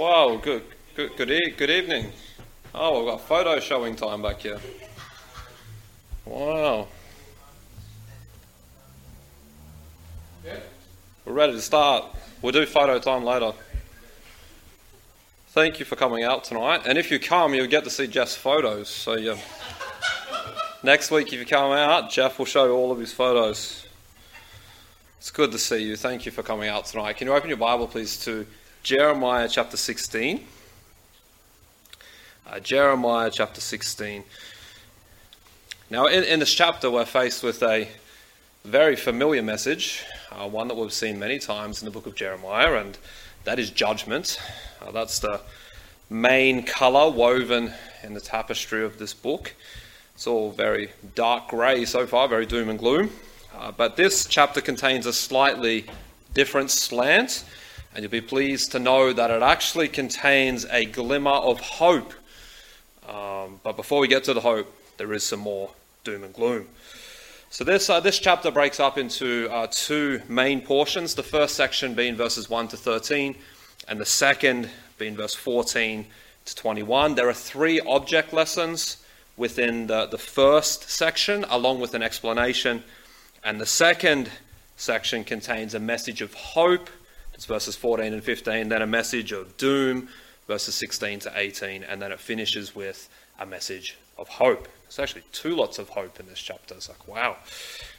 Wow, good, good, good, e- good evening. Oh, we've got photo showing time back here. Wow. We're ready to start. We'll do photo time later. Thank you for coming out tonight. And if you come, you'll get to see Jeff's photos. So yeah. Next week, if you come out, Jeff will show you all of his photos. It's good to see you. Thank you for coming out tonight. Can you open your Bible, please, to Jeremiah chapter 16? Uh, Jeremiah chapter 16. Now, in, in, this chapter, we're faced with a very familiar message, uh, one that we've seen many times in the book of Jeremiah, and that is judgment. Uh, that's the main colour woven in the tapestry of this book. It's all very dark grey so far, very doom and gloom. Uh, but this chapter contains a slightly different slant, and you'll be pleased to know that it actually contains a glimmer of hope. Um, but before we get to the hope, there is some more doom and gloom. So this uh, this chapter breaks up into uh, two main portions. The first section being verses 1 to 13, and the second being verse 14 to 21. There are three object lessons within the, the first section, along with an explanation. And the second section contains a message of hope, it's verses 14 and 15, then a message of doom, verses 16 to 18, and then it finishes with a message of hope. There's actually two lots of hope in this chapter. It's like, wow,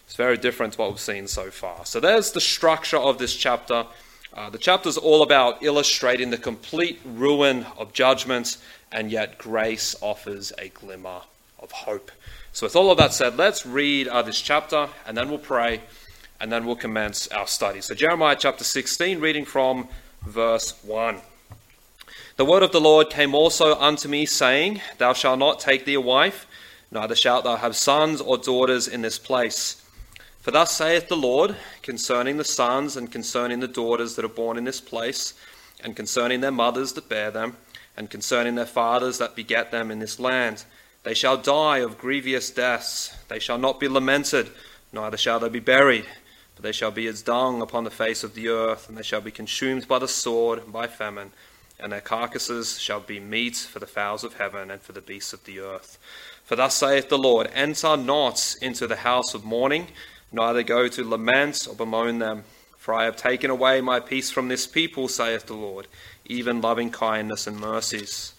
it's very different to what we've seen so far. So there's the structure of this chapter. Uh, the chapter is all about illustrating the complete ruin of judgment, and yet grace offers a glimmer of hope. So, with all of that said, let's read uh, this chapter and then we'll pray and then we'll commence our study. So, Jeremiah chapter 16, reading from verse 1. The word of the Lord came also unto me, saying, Thou shalt not take thee a wife, neither shalt thou have sons or daughters in this place. For thus saith the Lord concerning the sons and concerning the daughters that are born in this place, and concerning their mothers that bear them, and concerning their fathers that beget them in this land. They shall die of grievous deaths. They shall not be lamented, neither shall they be buried. But they shall be as dung upon the face of the earth, and they shall be consumed by the sword and by famine. And their carcasses shall be meat for the fowls of heaven and for the beasts of the earth. For thus saith the Lord Enter not into the house of mourning, neither go to lament or bemoan them. For I have taken away my peace from this people, saith the Lord, even loving kindness and mercies.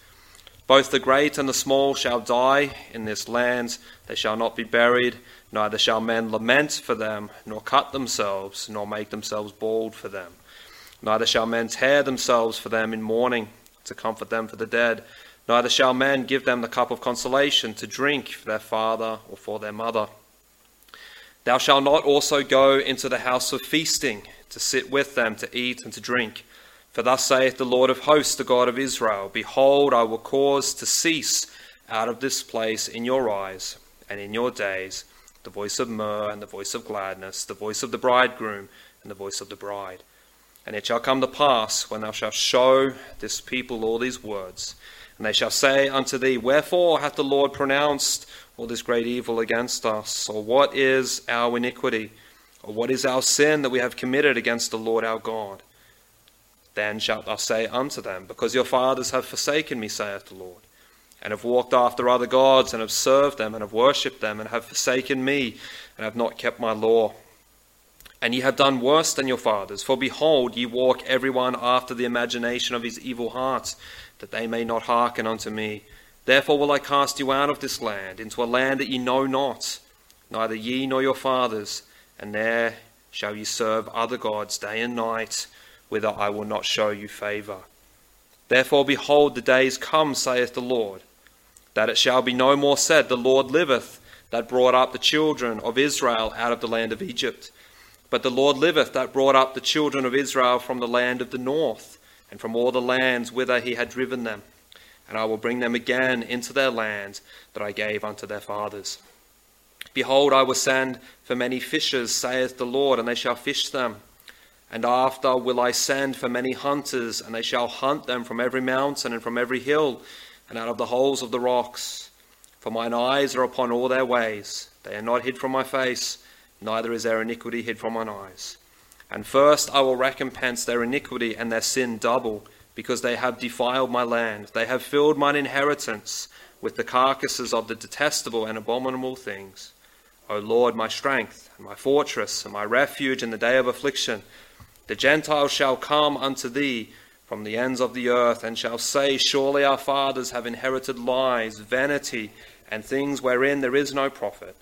Both the great and the small shall die in this land. They shall not be buried, neither shall men lament for them, nor cut themselves, nor make themselves bald for them. Neither shall men tear themselves for them in mourning, to comfort them for the dead. Neither shall men give them the cup of consolation to drink for their father or for their mother. Thou shalt not also go into the house of feasting, to sit with them, to eat and to drink for thus saith the Lord of hosts, the God of Israel Behold, I will cause to cease out of this place in your eyes and in your days the voice of myrrh and the voice of gladness, the voice of the bridegroom and the voice of the bride. And it shall come to pass, when thou shalt show this people all these words, and they shall say unto thee, Wherefore hath the Lord pronounced all this great evil against us? Or what is our iniquity? Or what is our sin that we have committed against the Lord our God? Then shalt thou say unto them, Because your fathers have forsaken me, saith the Lord, and have walked after other gods, and have served them, and have worshipped them, and have forsaken me, and have not kept my law. And ye have done worse than your fathers, for behold, ye walk every one after the imagination of his evil heart, that they may not hearken unto me. Therefore will I cast you out of this land, into a land that ye know not, neither ye nor your fathers, and there shall ye serve other gods day and night whither I will not show you favour. Therefore, behold, the days come, saith the Lord, that it shall be no more said, The Lord liveth, that brought up the children of Israel out of the land of Egypt. But the Lord liveth, that brought up the children of Israel from the land of the north, and from all the lands whither he had driven them. And I will bring them again into their land that I gave unto their fathers. Behold, I will send for many fishers, saith the Lord, and they shall fish them. And after will I send for many hunters, and they shall hunt them from every mountain and from every hill, and out of the holes of the rocks. For mine eyes are upon all their ways. They are not hid from my face, neither is their iniquity hid from mine eyes. And first I will recompense their iniquity and their sin double, because they have defiled my land. They have filled mine inheritance with the carcasses of the detestable and abominable things. O Lord, my strength, and my fortress, and my refuge in the day of affliction, the Gentiles shall come unto thee from the ends of the earth, and shall say, Surely our fathers have inherited lies, vanity, and things wherein there is no profit.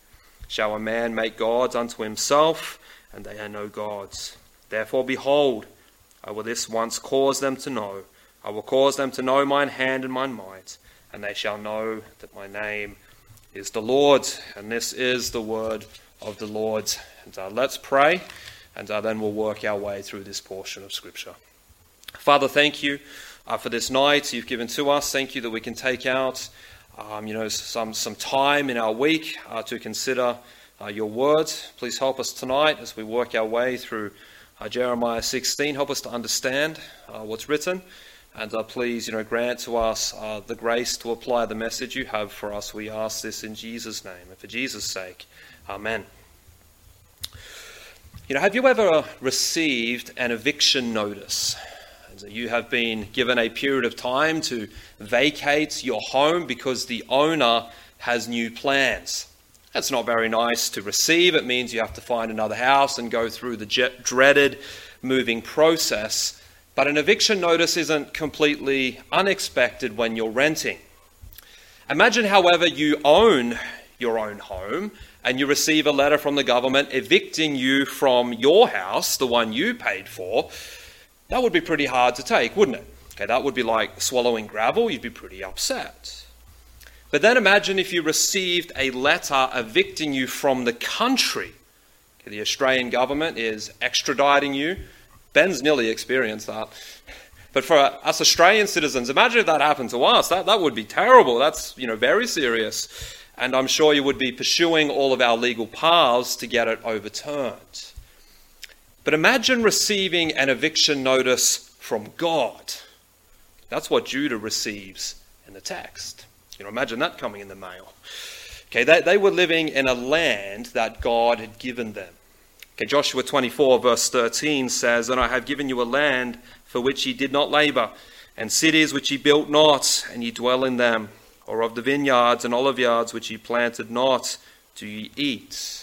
Shall a man make gods unto himself, and they are no gods? Therefore, behold, I will this once cause them to know. I will cause them to know mine hand and mine might, and they shall know that my name is the Lord. And this is the word of the Lord. And uh, let's pray, and uh, then we'll work our way through this portion of Scripture. Father, thank you uh, for this night you've given to us. Thank you that we can take out, um, you know, some some time in our week uh, to consider uh, your words. Please help us tonight as we work our way through uh, Jeremiah 16. Help us to understand uh, what's written. And uh, please, you know, grant to us the grace to apply the message you have for us. We ask this in Jesus' name and for Jesus' sake. Amen. You know, have you ever received an eviction notice? You have been given a period of time to vacate your home because the owner has new plans. That's not very nice to receive. It means you have to find another house and go through the dreaded moving process. But an eviction notice isn't completely unexpected when you're renting. Imagine, however, you own your own home and you receive a letter from the government evicting you from your house, the one you paid for. That would be pretty hard to take, wouldn't it? Okay, that would be like swallowing gravel. You'd be pretty upset. But then imagine if you received a letter evicting you from the country. The Australian government is extraditing you. Ben's nearly experienced that. But for us Australian citizens, imagine if that happened to us. That, that would be terrible. That's you know very serious. And I'm sure you would be pursuing all of our legal paths to get it overturned. But imagine receiving an eviction notice from God. That's what Judah receives in the text. You know, imagine that coming in the mail. Okay, they, they were living in a land that God had given them. Okay, Joshua 24, verse 13 says, And I have given you a land for which ye did not labor, and cities which ye built not, and ye dwell in them, or of the vineyards and olive yards which ye planted not, do ye eat.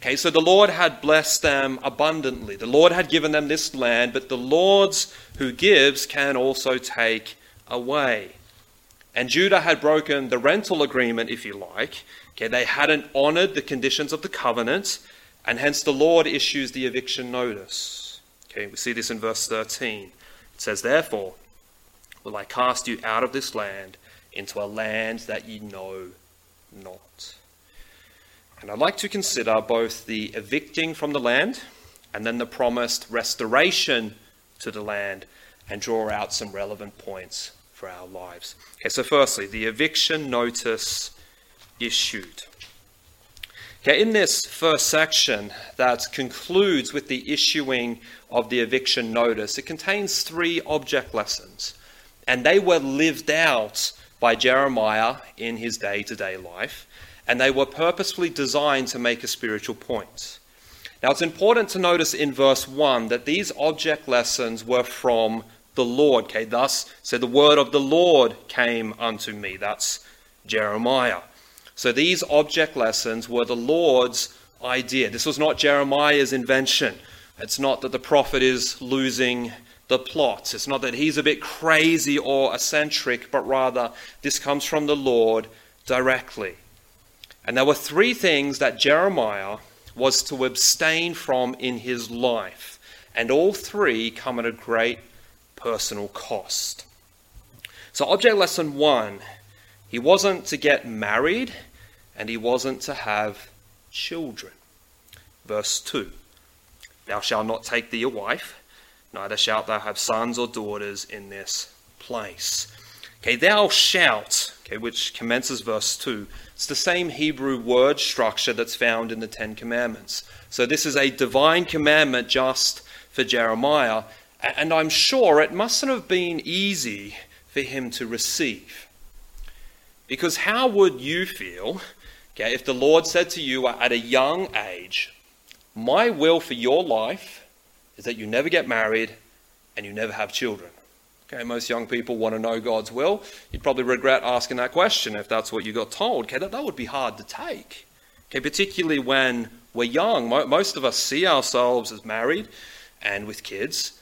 Okay, so the Lord had blessed them abundantly. The Lord had given them this land, but the Lord's who gives can also take away. And Judah had broken the rental agreement, if you like. Okay, they hadn't honored the conditions of the covenant, and hence the Lord issues the eviction notice. Okay, we see this in verse 13. It says, Therefore, will I cast you out of this land into a land that ye know not. And I'd like to consider both the evicting from the land and then the promised restoration to the land and draw out some relevant points for our lives. Okay, so firstly, the eviction notice issued. Okay, in this first section that concludes with the issuing of the eviction notice, it contains three object lessons, and they were lived out by Jeremiah in his day to day life, and they were purposefully designed to make a spiritual point. Now, it's important to notice in verse 1 that these object lessons were from the Lord. Okay, thus said the word of the Lord came unto me. That's Jeremiah. So these object lessons were the Lord's idea. This was not Jeremiah's invention. It's not that the prophet is losing the plot. It's not that he's a bit crazy or eccentric, but rather this comes from the Lord directly. And there were three things that Jeremiah was to abstain from in his life. And all three come at a great personal cost. So, object lesson one he wasn't to get married and he wasn't to have children. Verse 2 Thou shalt not take thee a wife, neither shalt thou have sons or daughters in this place. Okay, thou shalt, okay, which commences verse 2. It's the same Hebrew word structure that's found in the Ten Commandments. So this is a divine commandment just for Jeremiah, and I'm sure it mustn't have been easy for him to receive. Because how would you feel okay, if the Lord said to you at a young age, My will for your life is that you never get married and you never have children? Okay, most young people want to know God's will. You'd probably regret asking that question if that's what you got told. Okay, that, that would be hard to take. Okay, particularly when we're young. Most of us see ourselves as married and with kids.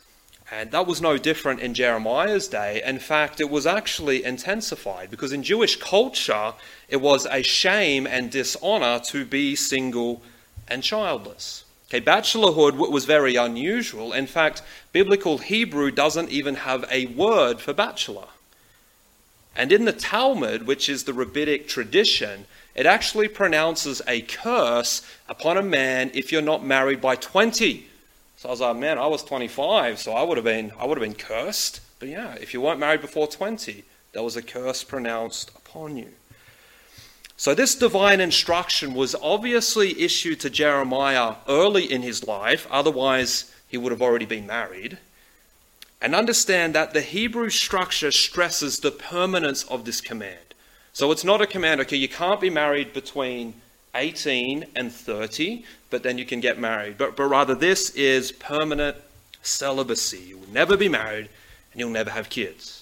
And that was no different in Jeremiah's day. In fact, it was actually intensified because in Jewish culture, it was a shame and dishonor to be single and childless. Okay, bachelorhood was very unusual. In fact, biblical Hebrew doesn't even have a word for bachelor. And in the Talmud, which is the rabbinic tradition, it actually pronounces a curse upon a man if you're not married by 20. So I was like, man, I was 25, so I would have been, I would have been cursed. But yeah, if you weren't married before 20, there was a curse pronounced upon you. So, this divine instruction was obviously issued to Jeremiah early in his life, otherwise, he would have already been married. And understand that the Hebrew structure stresses the permanence of this command. So, it's not a command, okay, you can't be married between 18 and 30, but then you can get married. But, but rather, this is permanent celibacy. You will never be married and you'll never have kids.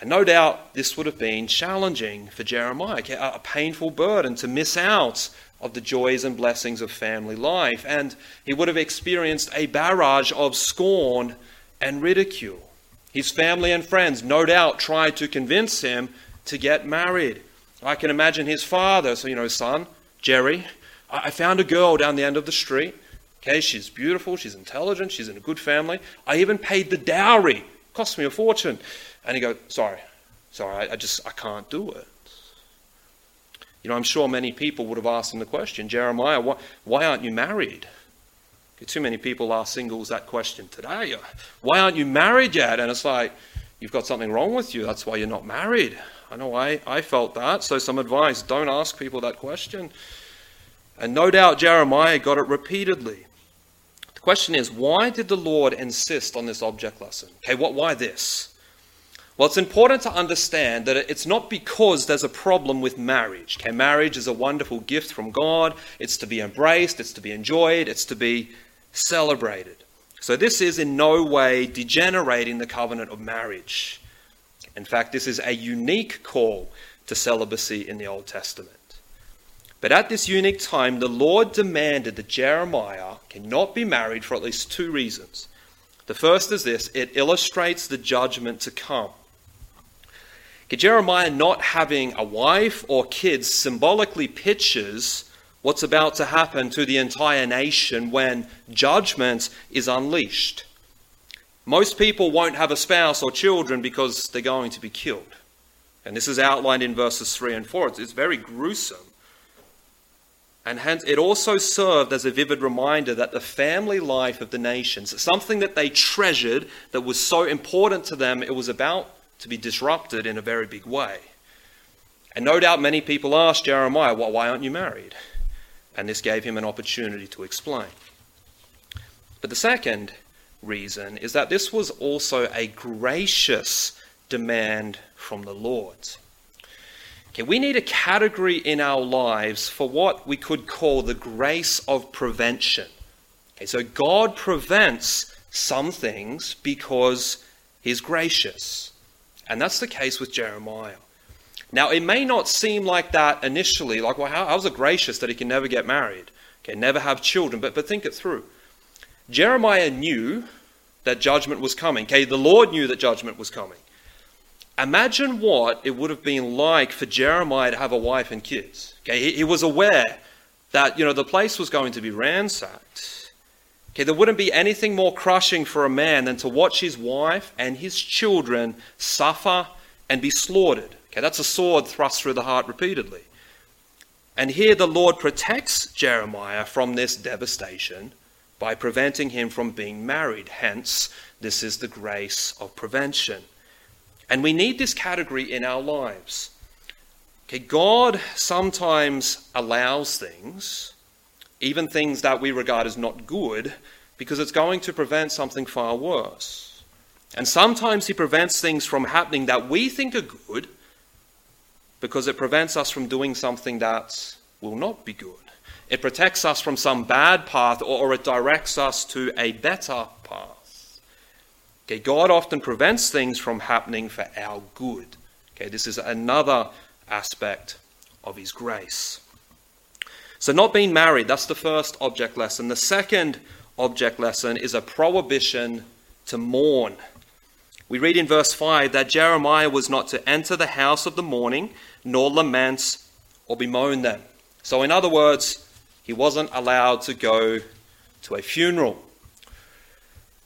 And no doubt this would have been challenging for Jeremiah, a painful burden to miss out of the joys and blessings of family life. And he would have experienced a barrage of scorn and ridicule. His family and friends, no doubt, tried to convince him to get married. I can imagine his father, so, you know, son, Jerry, I found a girl down the end of the street. Okay, she's beautiful, she's intelligent, she's in a good family. I even paid the dowry. Cost me a fortune. And he goes, Sorry, sorry, I, I just, I can't do it. You know, I'm sure many people would have asked him the question, Jeremiah, why, why aren't you married? Too many people ask singles that question today. Why aren't you married yet? And it's like, you've got something wrong with you. That's why you're not married. I know I, I felt that. So, some advice don't ask people that question. And no doubt Jeremiah got it repeatedly. The question is, why did the Lord insist on this object lesson? Okay, what, why this? Well, it's important to understand that it's not because there's a problem with marriage. Okay, marriage is a wonderful gift from God. It's to be embraced, it's to be enjoyed, it's to be celebrated. So, this is in no way degenerating the covenant of marriage. In fact, this is a unique call to celibacy in the Old Testament. But at this unique time, the Lord demanded that Jeremiah cannot be married for at least two reasons. The first is this it illustrates the judgment to come. Jeremiah not having a wife or kids symbolically pictures what's about to happen to the entire nation when judgment is unleashed. Most people won't have a spouse or children because they're going to be killed. And this is outlined in verses 3 and 4. It's very gruesome. And hence, it also served as a vivid reminder that the family life of the nations, something that they treasured, that was so important to them, it was about to be disrupted in a very big way. And no doubt many people asked Jeremiah, well, why aren't you married? And this gave him an opportunity to explain. But the second reason is that this was also a gracious demand from the Lord. Okay, we need a category in our lives for what we could call the grace of prevention. Okay, so God prevents some things because He's gracious. And that's the case with Jeremiah. Now, it may not seem like that initially, like, well, how, how's it gracious that he can never get married, okay, never have children, but, but think it through. Jeremiah knew that judgment was coming, okay, the Lord knew that judgment was coming. Imagine what it would have been like for Jeremiah to have a wife and kids. Okay, he, he was aware that, you know, the place was going to be ransacked. Okay, there wouldn't be anything more crushing for a man than to watch his wife and his children suffer and be slaughtered. Okay, that's a sword thrust through the heart repeatedly. And here the Lord protects Jeremiah from this devastation by preventing him from being married. Hence, this is the grace of prevention. And we need this category in our lives. Okay, God sometimes allows things even things that we regard as not good, because it's going to prevent something far worse. And sometimes He prevents things from happening that we think are good because it prevents us from doing something that will not be good. It protects us from some bad path or, it directs us to a better path. Okay, God often prevents things from happening for our good. Okay, this is another aspect of his grace. So, not being married, that's the first object lesson. The second object lesson is a prohibition to mourn. We read in verse 5 that Jeremiah was not to enter the house of the mourning, nor lament or bemoan them. So, in other words, he wasn't allowed to go to a funeral.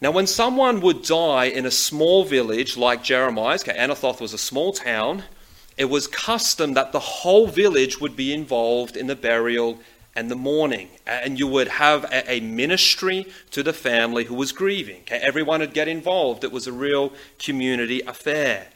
Now, when someone would die in a small village like Jeremiah's, okay, Anathoth was a small town, it was custom that the whole village would be involved in the burial and the mourning. And you would have a, ministry to the family who was grieving. Everyone would get involved. It was a real community affair.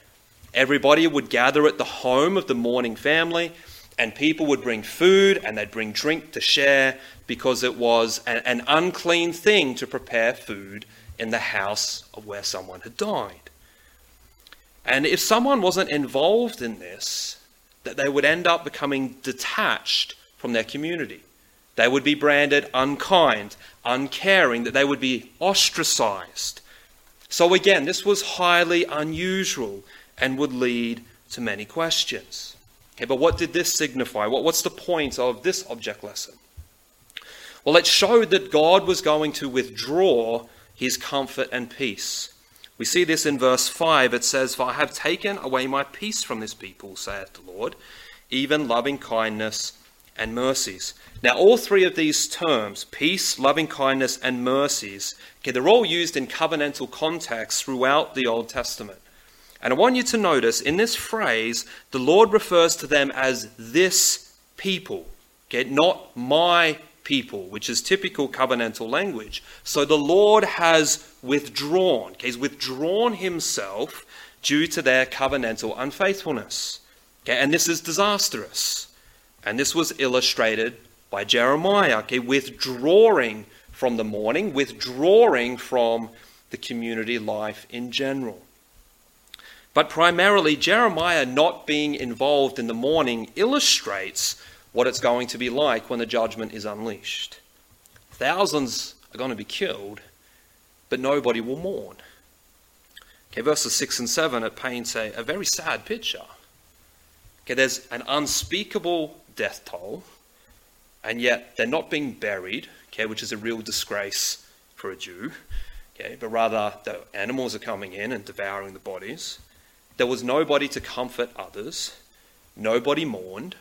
Everybody would gather at the home of the mourning family, and people would bring food and they'd bring drink to share because it was an unclean thing to prepare food in the house of where someone had died. And if someone wasn't involved in this, that they would end up becoming detached from their community. They would be branded unkind, uncaring, that they would be ostracized. So, again, this was highly unusual and would lead to many questions. Okay, but what did this signify? What, what's the point of this object lesson? Well, it showed that God was going to withdraw his comfort and peace. We see this in verse 5. It says, For I have taken away my peace from this people, saith the Lord, even loving kindness and mercies. Now, all three of these terms, peace, loving kindness, and mercies, okay, they're all used in covenantal context throughout the Old Testament. And I want you to notice in this phrase, the Lord refers to them as this people, okay, not my people, which is typical covenantal language. So the Lord has withdrawn, okay, he's withdrawn himself due to their covenantal unfaithfulness. Okay, and this is disastrous. And this was illustrated by Jeremiah, okay, withdrawing from the mourning, withdrawing from the community life in general. But primarily, Jeremiah not being involved in the mourning illustrates what it's going to be like when the judgment is unleashed. Thousands are going to be killed, but nobody will mourn. Okay, verses 6 and 7, it paints a, a very sad picture. Okay, there's an unspeakable death toll, and yet they're not being buried, okay, which is a real disgrace for a Jew. Okay, but rather the animals are coming in and devouring the bodies. There was nobody to comfort others. Nobody mourned.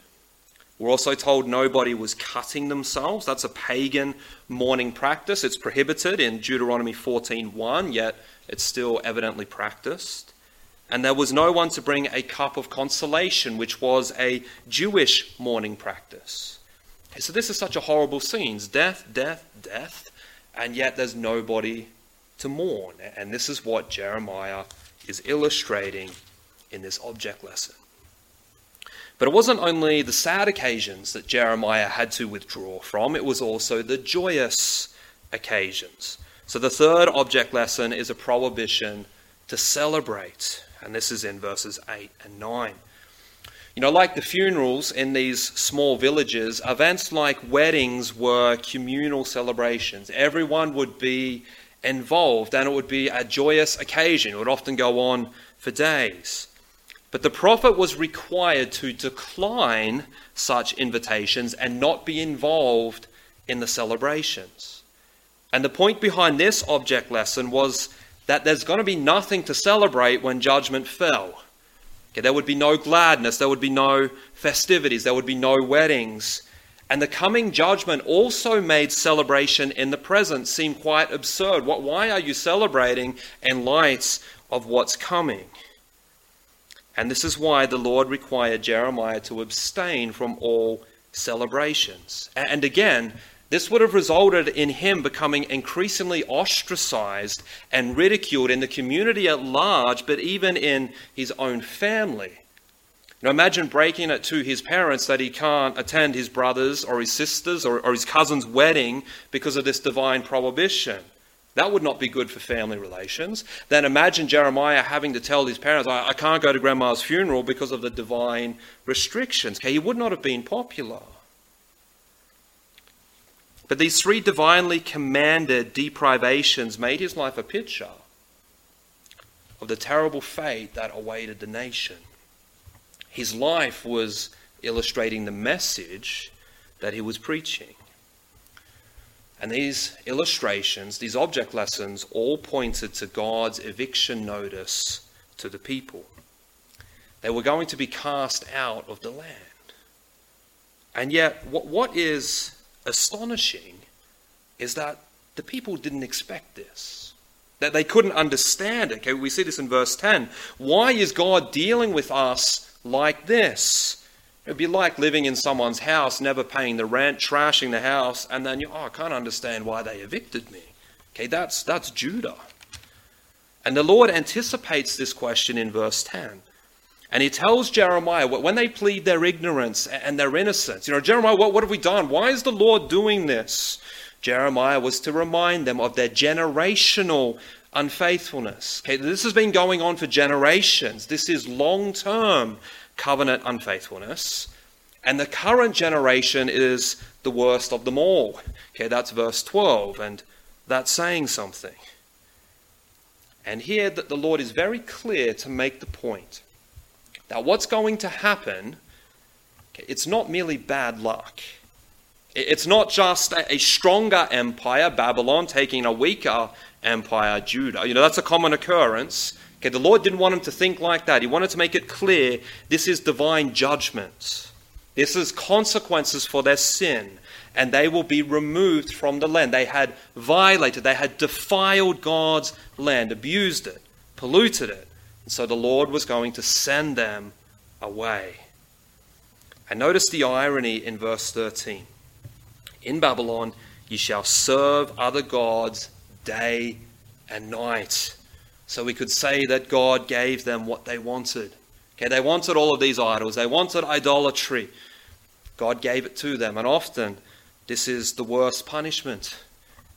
We're also told nobody was cutting themselves. That's a pagan mourning practice. It's prohibited in Deuteronomy 14:1, yet it's still evidently practiced. And there was no one to bring a cup of consolation, which was a Jewish mourning practice. So this is such a horrible scene. Death, death, death, and yet there's nobody to mourn. And this is what Jeremiah is illustrating in this object lesson. But it wasn't only the sad occasions that Jeremiah had to withdraw from, it was also the joyous occasions. So the third object lesson is a prohibition to celebrate, and this is in verses 8 and 9. You know, like the funerals in these small villages, events like weddings were communal celebrations. Everyone would be involved, and it would be a joyous occasion. It would often go on for days. But the prophet was required to decline such invitations and not be involved in the celebrations. And the point behind this object lesson was that there's going to be nothing to celebrate when judgment fell. Okay, there would be no gladness, there would be no festivities, there would be no weddings. And the coming judgment also made celebration in the present seem quite absurd. What, why are you celebrating in light of what's coming? And this is why the Lord required Jeremiah to abstain from all celebrations. And again, this would have resulted in him becoming increasingly ostracized and ridiculed in the community at large, but even in his own family. Now imagine breaking it to his parents that he can't attend his brother's or his sister's or, or his cousin's wedding because of this divine prohibition. That would not be good for family relations. Then imagine Jeremiah having to tell his parents, I, I can't go to grandma's funeral because of the divine restrictions. Okay, he would not have been popular. But these three divinely commanded deprivations made his life a picture of the terrible fate that awaited the nation. His life was illustrating the message that he was preaching. And these illustrations, these object lessons, all pointed to God's eviction notice to the people. They were going to be cast out of the land. And yet, what, what is astonishing is that the people didn't expect this. That they couldn't understand it. Okay, we see this in verse 10. Why is God dealing with us like this? It would be like living in someone's house, never paying the rent, trashing the house, and then you, oh, I can't understand why they evicted me. Okay, that's, that's Judah. And the Lord anticipates this question in verse 10. And he tells Jeremiah, when they plead their ignorance and their innocence, you know, Jeremiah, what, what have we done? Why is the Lord doing this? Jeremiah was to remind them of their generational unfaithfulness. Okay, this has been going on for generations. This is long term covenant unfaithfulness. And the current generation is the worst of them all. Okay, that's verse 12, and that's saying something. And here that the Lord is very clear to make the point that what's going to happen? It's not merely bad luck. It's not just a stronger empire, Babylon, taking a weaker empire, Judah. You know, that's a common occurrence. Okay, the Lord didn't want him to think like that. He wanted to make it clear this is divine judgment. This is consequences for their sin, and they will be removed from the land. They had violated, they had defiled God's land, abused it, polluted it. And so the Lord was going to send them away. And notice the irony in verse 13. In Babylon, you shall serve other gods day and night. So we could say that God gave them what they wanted. Okay, they wanted all of these idols, they wanted idolatry. God gave it to them, and often this is the worst punishment.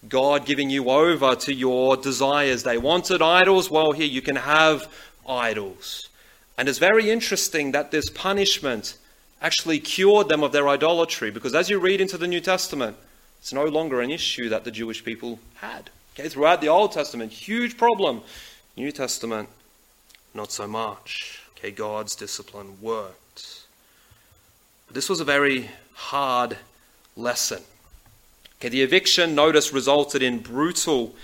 God giving you over to your desires. They wanted idols. Well, here you can have idols. And it's very interesting that this punishment actually cured them of their idolatry because as you read into the New Testament, it's no longer an issue that the Jewish people had. Okay, throughout the Old Testament, huge problem. New Testament, not so much. Okay, God's discipline worked. But this was a very hard lesson. Okay, the eviction notice resulted in brutal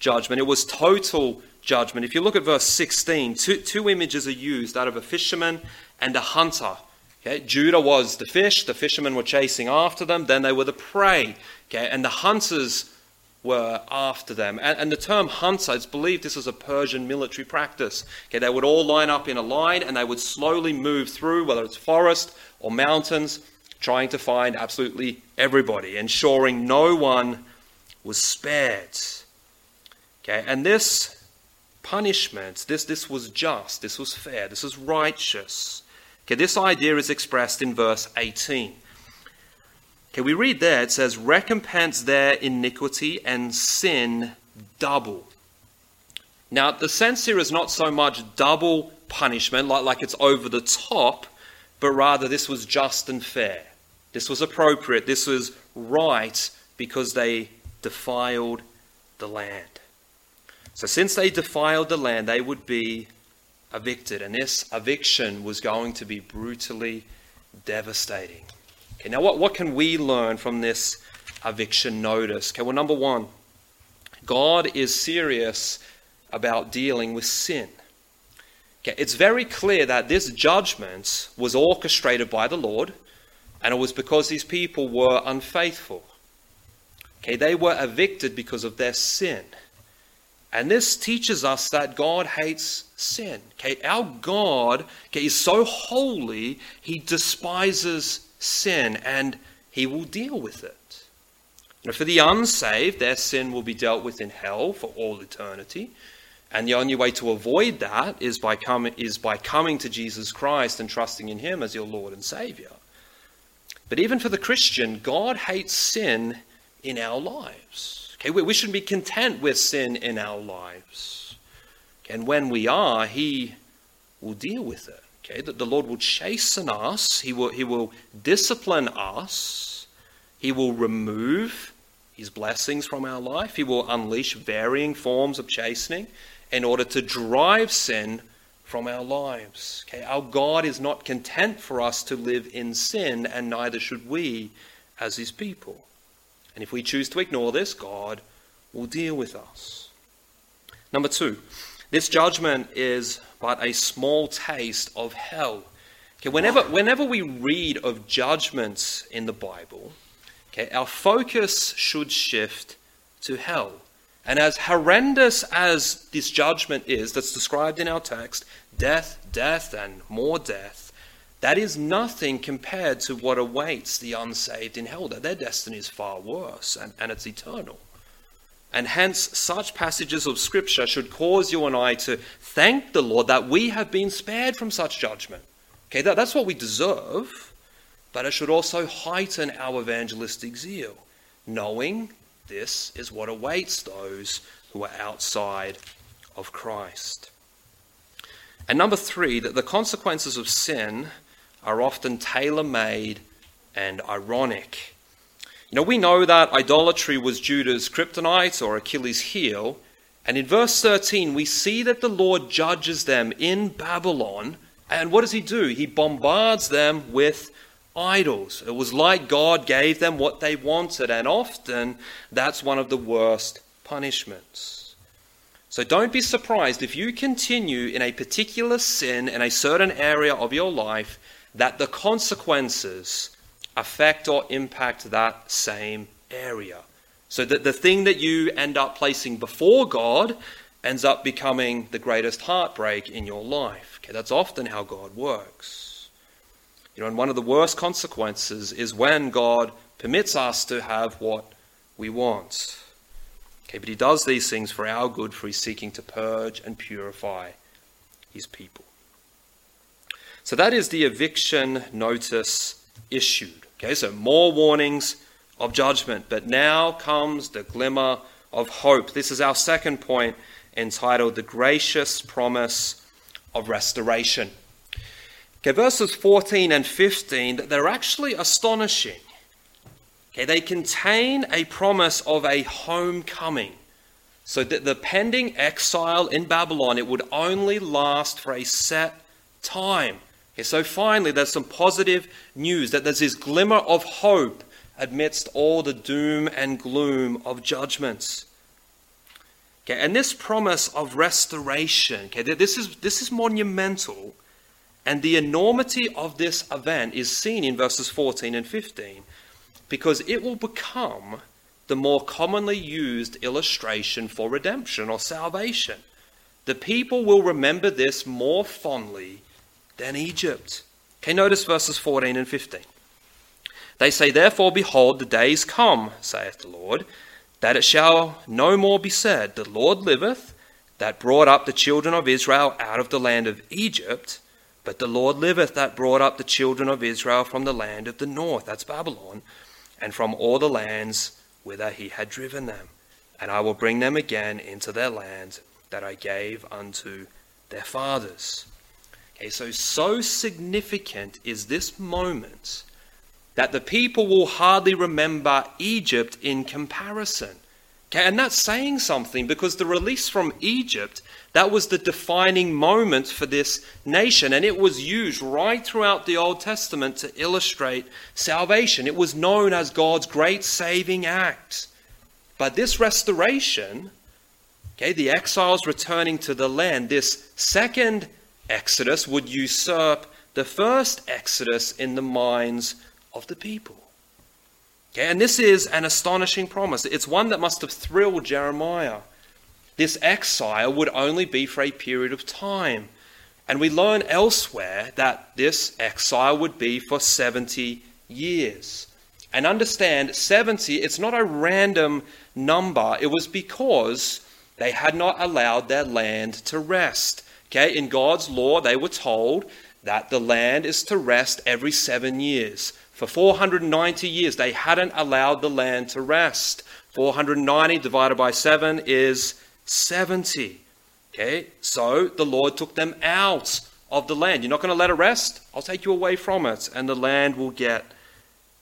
judgment. It was total judgment. If you look at verse 16, two, two images are used that of a fisherman and a hunter. Okay? Judah was the fish, the fishermen were chasing after them, then they were the prey, okay? and the hunters were after them. And, and the term hunter, it's believed this was a Persian military practice. Okay? They would all line up in a line and they would slowly move through, whether it's forest or mountains, trying to find absolutely everybody, ensuring no one was spared. Okay? And this punishment. This, this was just, this was fair, this was righteous. Okay, this idea is expressed in verse 18. Okay, we read there, it says, recompense their iniquity and sin double. Now, the sense here is not so much double punishment, like, like it's over the top, but rather this was just and fair. This was appropriate. This was right because they defiled the land. So, since they defiled the land, they would be evicted, and this eviction was going to be brutally devastating. Okay, now what, what can we learn from this eviction notice? Okay, well, number one, God is serious about dealing with sin. Okay, it's very clear that this judgment was orchestrated by the Lord, and it was because these people were unfaithful. Okay, they were evicted because of their sin. And this teaches us that God hates sin. Okay, our God okay, is so holy, he despises sin and he will deal with it. For the unsaved, their sin will be dealt with in hell for all eternity. And the only way to avoid that is by, is by coming to Jesus Christ and trusting in him as your Lord and Savior. But even for the Christian, God hates sin in our lives. Okay, we, we shouldn't be content with sin in our lives. And when we are, He will deal with it. Okay, that the Lord will chasten us, He will, he will discipline us, He will remove His blessings from our life, He will unleash varying forms of chastening, in order to drive sin from our lives. Okay, our God is not content for us to live in sin, and neither should we as his people. And if we choose to ignore this, God will deal with us. Number two, this judgment is but a small taste of hell. Okay, whenever, whenever we read of judgments in the Bible, okay, our focus should shift to hell. And as horrendous as this judgment is that's described in our text death, death, and more death that is nothing compared to what awaits the unsaved in hell. Their destiny is far worse, and, and it's eternal. And hence, such passages of Scripture should cause you and I to thank the Lord that we have been spared from such judgment. Okay, that, that's what we deserve, but it should also heighten our evangelistic zeal, knowing this is what awaits those who are outside of Christ. And number three, that the consequences of sin are often tailor made and ironic. You know, we know that idolatry was Judah's kryptonite or Achilles' heel, and in verse 13 we see that the Lord judges them in Babylon, and what does he do? He bombards them with idols. It was like God gave them what they wanted, and often that's one of the worst punishments. So don't be surprised if you continue in a particular sin in a certain area of your life that the consequences affect or impact that same area. So that the thing that you end up placing before God ends up becoming the greatest heartbreak in your life. Okay, that's often how God works. You know, and one of the worst consequences is when God permits us to have what we want. Okay, but he does these things for our good, for he's seeking to purge and purify his people. So that is the eviction notice issued. Okay, so more warnings of judgment, but now comes the glimmer of hope. This is our second point entitled The Gracious Promise of Restoration. Okay, verses 14 and 15, they're actually astonishing. Okay, they contain a promise of a homecoming. So that the pending exile in Babylon, it would only last for a set time. Okay, so finally, there's some positive news that there's this glimmer of hope amidst all the doom and gloom of judgments. Okay, and this promise of restoration, okay, this is, this is monumental, and the enormity of this event is seen in verses 14 and 15 because it will become the more commonly used illustration for redemption or salvation. The people will remember this more fondly than Egypt. Okay, notice verses 14 and 15. They say, Therefore, behold, the days come, saith the Lord, that it shall no more be said, The Lord liveth, that brought up the children of Israel out of the land of Egypt, but the Lord liveth, that brought up the children of Israel from the land of the north, that's Babylon, and from all the lands whither he had driven them. And I will bring them again into their land that I gave unto their fathers. Okay, so, so significant is this moment that the people will hardly remember Egypt in comparison. Okay, and that's saying something because the release from Egypt, that was the defining moment for this nation, and it was used right throughout the Old Testament to illustrate salvation. It was known as God's great saving act. But this restoration, okay, the exiles returning to the land, this second Exodus would usurp the first Exodus in the minds of the people. Okay, and this is an astonishing promise. It's one that must have thrilled Jeremiah. This exile would only be for a period of time. And we learn elsewhere that this exile would be for 70 years. And understand, 70, it's not a random number. It was because they had not allowed their land to rest. Okay, in God's law, they were told that the land is to rest every seven years. For 490 years, they hadn't allowed the land to rest. 490 divided by 7 is 70. Okay, so the Lord took them out of the land. You're not going to let it rest? I'll take you away from it, and the land will get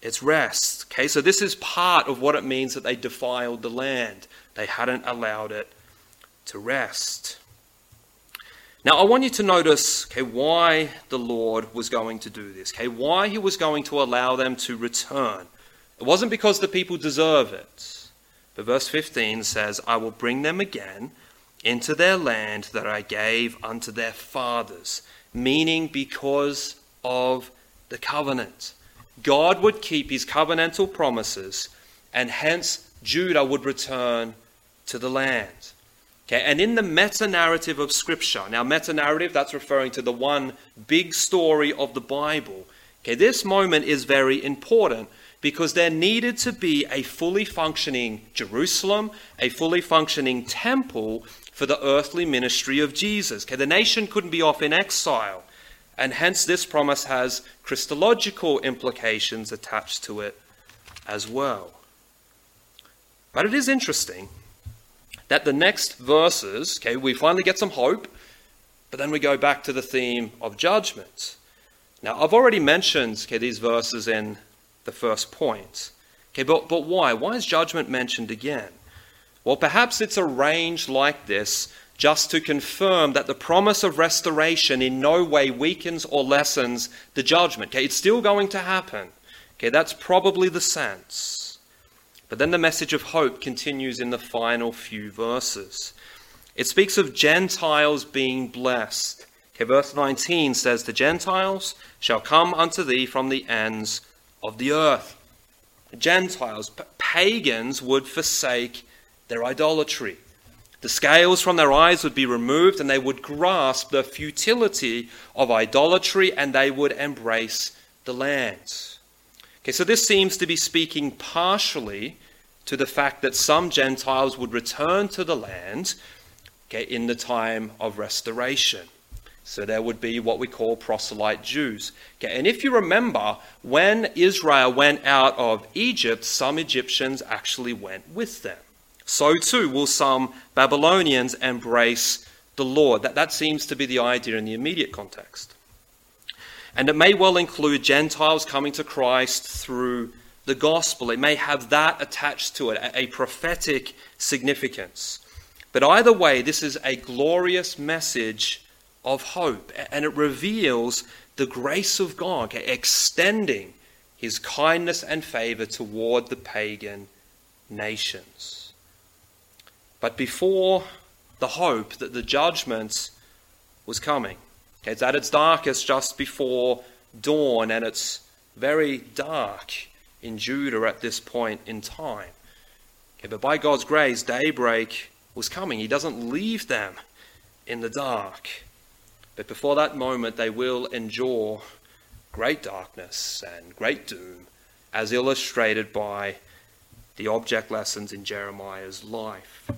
its rest. Okay, so this is part of what it means that they defiled the land. They hadn't allowed it to rest. Now, I want you to notice okay, why the Lord was going to do this, okay, why he was going to allow them to return. It wasn't because the people deserve it. But verse 15 says, I will bring them again into their land that I gave unto their fathers, meaning because of the covenant. God would keep his covenantal promises, and hence Judah would return to the land. Okay, and in the meta narrative of Scripture, now, meta narrative, that's referring to the one big story of the Bible. Okay, this moment is very important because there needed to be a fully functioning Jerusalem, a fully functioning temple for the earthly ministry of Jesus. Okay, the nation couldn't be off in exile, and hence this promise has Christological implications attached to it as well. But it is interesting that the next verses, okay, we finally get some hope, but then we go back to the theme of judgment. Now, I've already mentioned okay, these verses in the first point. Okay, but, but why? Why is judgment mentioned again? Well, perhaps it's arranged like this just to confirm that the promise of restoration in no way weakens or lessens the judgment. Okay, it's still going to happen. Okay, that's probably the sense. But then the message of hope continues in the final few verses. It speaks of Gentiles being blessed. Okay, verse 19 says, The Gentiles shall come unto thee from the ends of the earth. Gentiles, pagans, would forsake their idolatry. The scales from their eyes would be removed, and they would grasp the futility of idolatry, and they would embrace the land. Okay, so this seems to be speaking partially to the fact that some Gentiles would return to the land okay, in the time of restoration. So there would be what we call proselyte Jews. Okay, and if you remember, when Israel went out of Egypt, some Egyptians actually went with them. So too will some Babylonians embrace the Lord. That, that seems to be the idea in the immediate context. And it may well include Gentiles coming to Christ through the gospel. It may have that attached to it, a prophetic significance. But either way, this is a glorious message of hope, and it reveals the grace of God extending his kindness and favor toward the pagan nations. But before the hope that the judgment was coming, It's at its darkest just before dawn, and it's very dark in Judah at this point in time. Okay, but by God's grace, daybreak was coming. He doesn't leave them in the dark. But before that moment, they will endure great darkness and great doom, as illustrated by the object lessons in Jeremiah's life.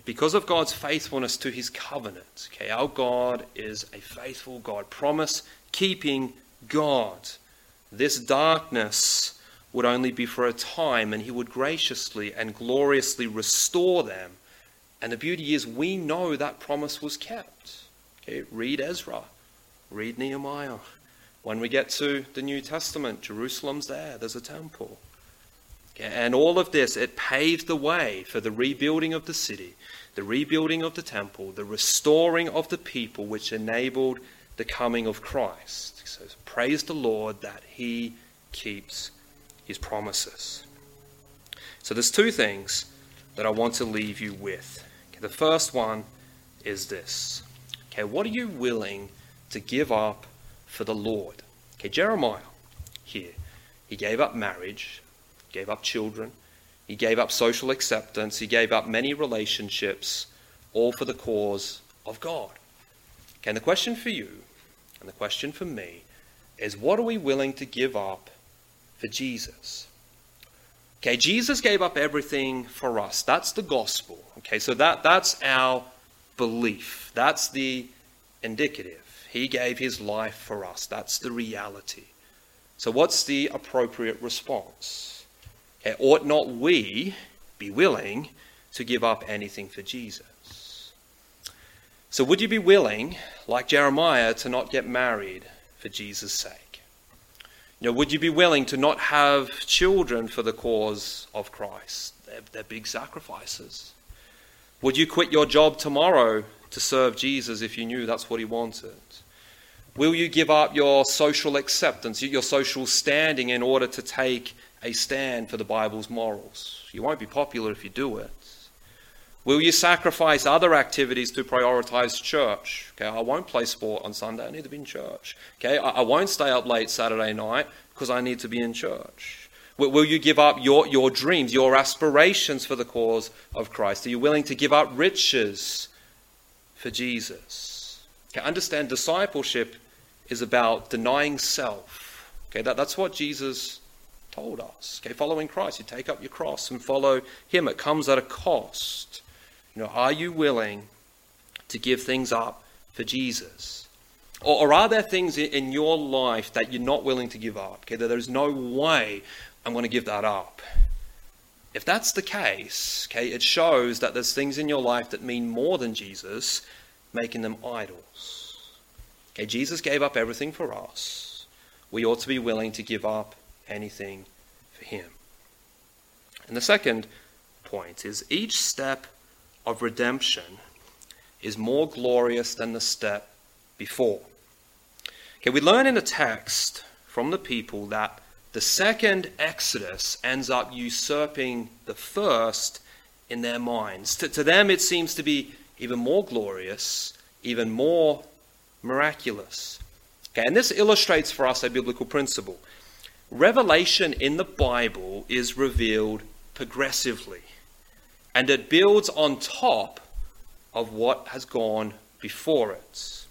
But because of God's faithfulness to his covenant, okay, our God is a faithful God, promise keeping God. This darkness would only be for a time, and he would graciously and gloriously restore them. And the beauty is, we know that promise was kept. Okay, read Ezra, read Nehemiah. When we get to the New Testament, Jerusalem's there, there's a temple. And all of this, it paved the way for the rebuilding of the city, the rebuilding of the temple, the restoring of the people, which enabled the coming of Christ. So praise the Lord that He keeps His promises. So there's two things that I want to leave you with. Okay, the first one is this. Okay, what are you willing to give up for the Lord? Okay, Jeremiah here, he gave up marriage gave up children, he gave up social acceptance, he gave up many relationships, all for the cause of God. Okay, and the question for you, and the question for me, is what are we willing to give up for Jesus? Okay, Jesus gave up everything for us. That's the gospel. Okay, so that, that's our belief. That's the indicative. He gave his life for us. That's the reality. So, what's the appropriate response? Okay, ought not we be willing to give up anything for Jesus? So, would you be willing, like Jeremiah, to not get married for Jesus' sake? You know, would you be willing to not have children for the cause of Christ? They're, they're big sacrifices. Would you quit your job tomorrow to serve Jesus if you knew that's what he wanted? Will you give up your social acceptance, your social standing in order to take a stand for the Bible's morals? You won't be popular if you do it. Will you sacrifice other activities to prioritize church? Okay, I won't play sport on Sunday, I need to be in church. Okay, I, won't stay up late Saturday night because I need to be in church. Will, will you give up your, your dreams, your aspirations for the cause of Christ? Are you willing to give up riches for Jesus? Okay, understand discipleship is about denying self. Okay, that, that's what Jesus told us. Okay, following Christ, you take up your cross and follow Him. It comes at a cost. You know, are you willing to give things up for Jesus? Or, or are there things in, your life that you're not willing to give up? Okay, that there's no way I'm going to give that up. If that's the case, okay, it shows that there's things in your life that mean more than Jesus, making them idols. Okay, Jesus gave up everything for us. We ought to be willing to give up anything for him. And the second point is each step of redemption is more glorious than the step before. Okay, we learn in the text from the people that the second Exodus ends up usurping the first in their minds. To, to them, it seems to be even more glorious, even more miraculous. Okay, and this illustrates for us a biblical principle. Revelation in the Bible is revealed progressively and it builds on top of what has gone before it.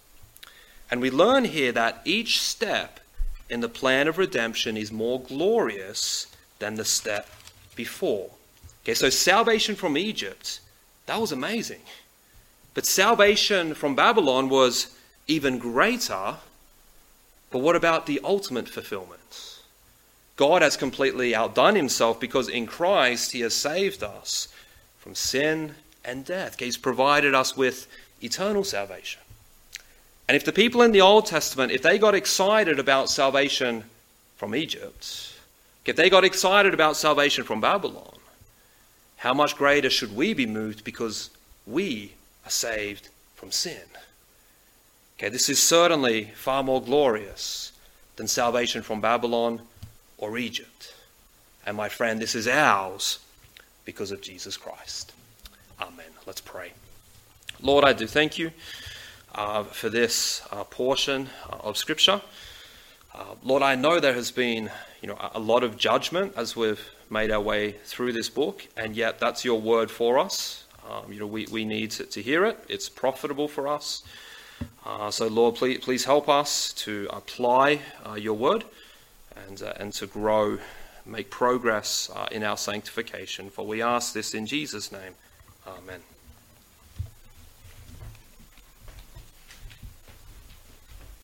And we learn here that each step in the plan of redemption is more glorious than the step before. Okay, so salvation from Egypt, that was amazing. But salvation from Babylon was even greater. But what about the ultimate fulfillment? God has completely outdone himself because in Christ he has saved us from sin and death. He's provided us with eternal salvation. And if the people in the Old Testament, if they got excited about salvation from Egypt, if they got excited about salvation from Babylon, how much greater should we be moved because we are saved from sin? Okay, this is certainly far more glorious than salvation from Babylon or Egypt. And my friend, this is ours because of Jesus Christ. Amen. Let's pray. Lord, I do thank you uh, for this uh, portion uh, of Scripture. Uh, Lord, I know there has been you know, a lot of judgment as we've made our way through this book, and yet that's your word for us. Um, you know, we, we need to, to, hear it. It's profitable for us. Uh, so, Lord, please, please help us to apply uh, your word and, and to grow make progress uh, in our sanctification. For we ask this in Jesus' name. Amen.